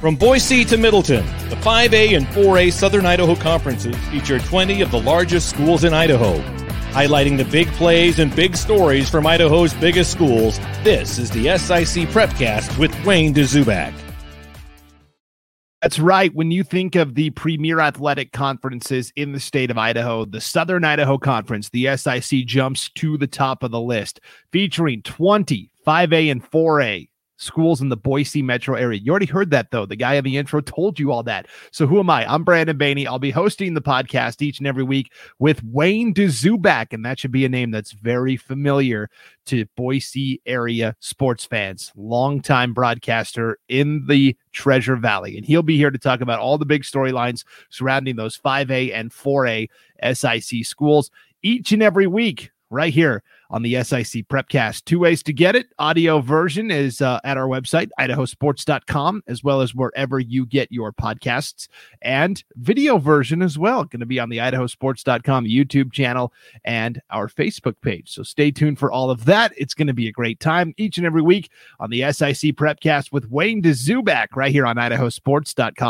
From Boise to Middleton, the 5A and 4A Southern Idaho conferences feature 20 of the largest schools in Idaho. Highlighting the big plays and big stories from Idaho's biggest schools, this is the SIC Prepcast with Wayne Dzubak. That's right. When you think of the premier athletic conferences in the state of Idaho, the Southern Idaho Conference, the SIC jumps to the top of the list, featuring 20 5A and 4A schools in the Boise metro area. You already heard that though. The guy in the intro told you all that. So who am I? I'm Brandon Baney. I'll be hosting the podcast each and every week with Wayne Dzubak, and that should be a name that's very familiar to Boise area sports fans. Longtime broadcaster in the Treasure Valley, and he'll be here to talk about all the big storylines surrounding those 5A and 4A SIC schools each and every week right here on the SIC Prepcast. Two ways to get it. Audio version is uh, at our website, idahosports.com, as well as wherever you get your podcasts, and video version as well. Going to be on the idahosports.com YouTube channel and our Facebook page. So stay tuned for all of that. It's going to be a great time each and every week on the SIC Prepcast with Wayne Dzubak right here on idahosports.com.